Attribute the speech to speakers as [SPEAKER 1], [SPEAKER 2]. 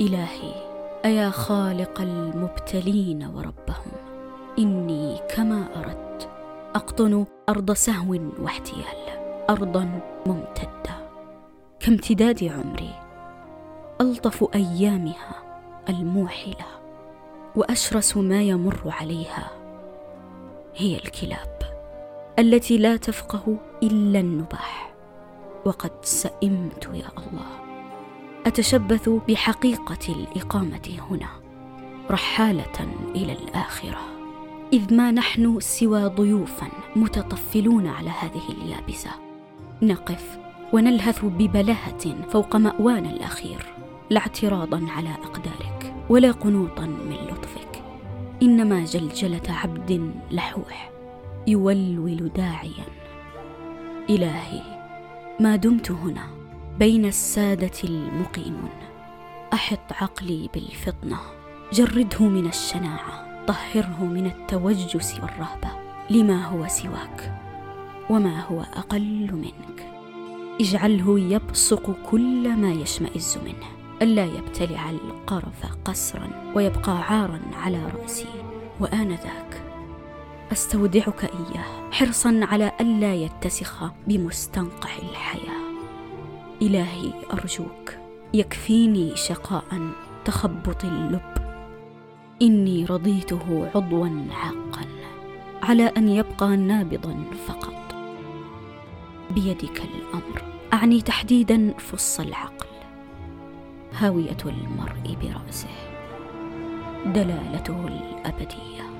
[SPEAKER 1] إلهي أيا خالق المبتلين وربهم؟ إني كما أردت أقطن أرض سهو واحتيال أرضا ممتدة. كامتداد عمري ألطف أيامها الموحلة وأشرس ما يمر عليها هي الكلاب التي لا تفقه إلا النباح. وقد سئمت يا الله أتشبث بحقيقة الإقامة هنا رحالة إلى الآخرة. إذ ما نحن سوى ضيوفا متطفلون على هذه اليابسة. نقف ونلهث ببلهه فوق مأوانا الأخير لا اعتراضا على أقدارك ولا قنوطا من لطفك. إنما جلجلة عبد لحوح يولول داعيا. إلهي ما دمت هنا. بين السادة المقيمون. أحط عقلي بالفطنة. جرده من الشناعة. طهره من التوجس والرهبة. لما هو سواك. وما هو أقل منك. اجعله يبصق كل ما يشمئز منه. ألا يبتلع القرف قسرا ويبقى عارا على رأسي. وانذاك أستودعك إياه حرصا على ألا يتسخ بمستنقع الحياة إلهي أرجوك يكفيني شقاء تخبط اللب. إني رضيته عضوا عاقا على أن يبقى نابضا فقط. بيدك الأمر أعني تحديدا فص العقل. هاوية المرء برأسه دلالته الأبدية.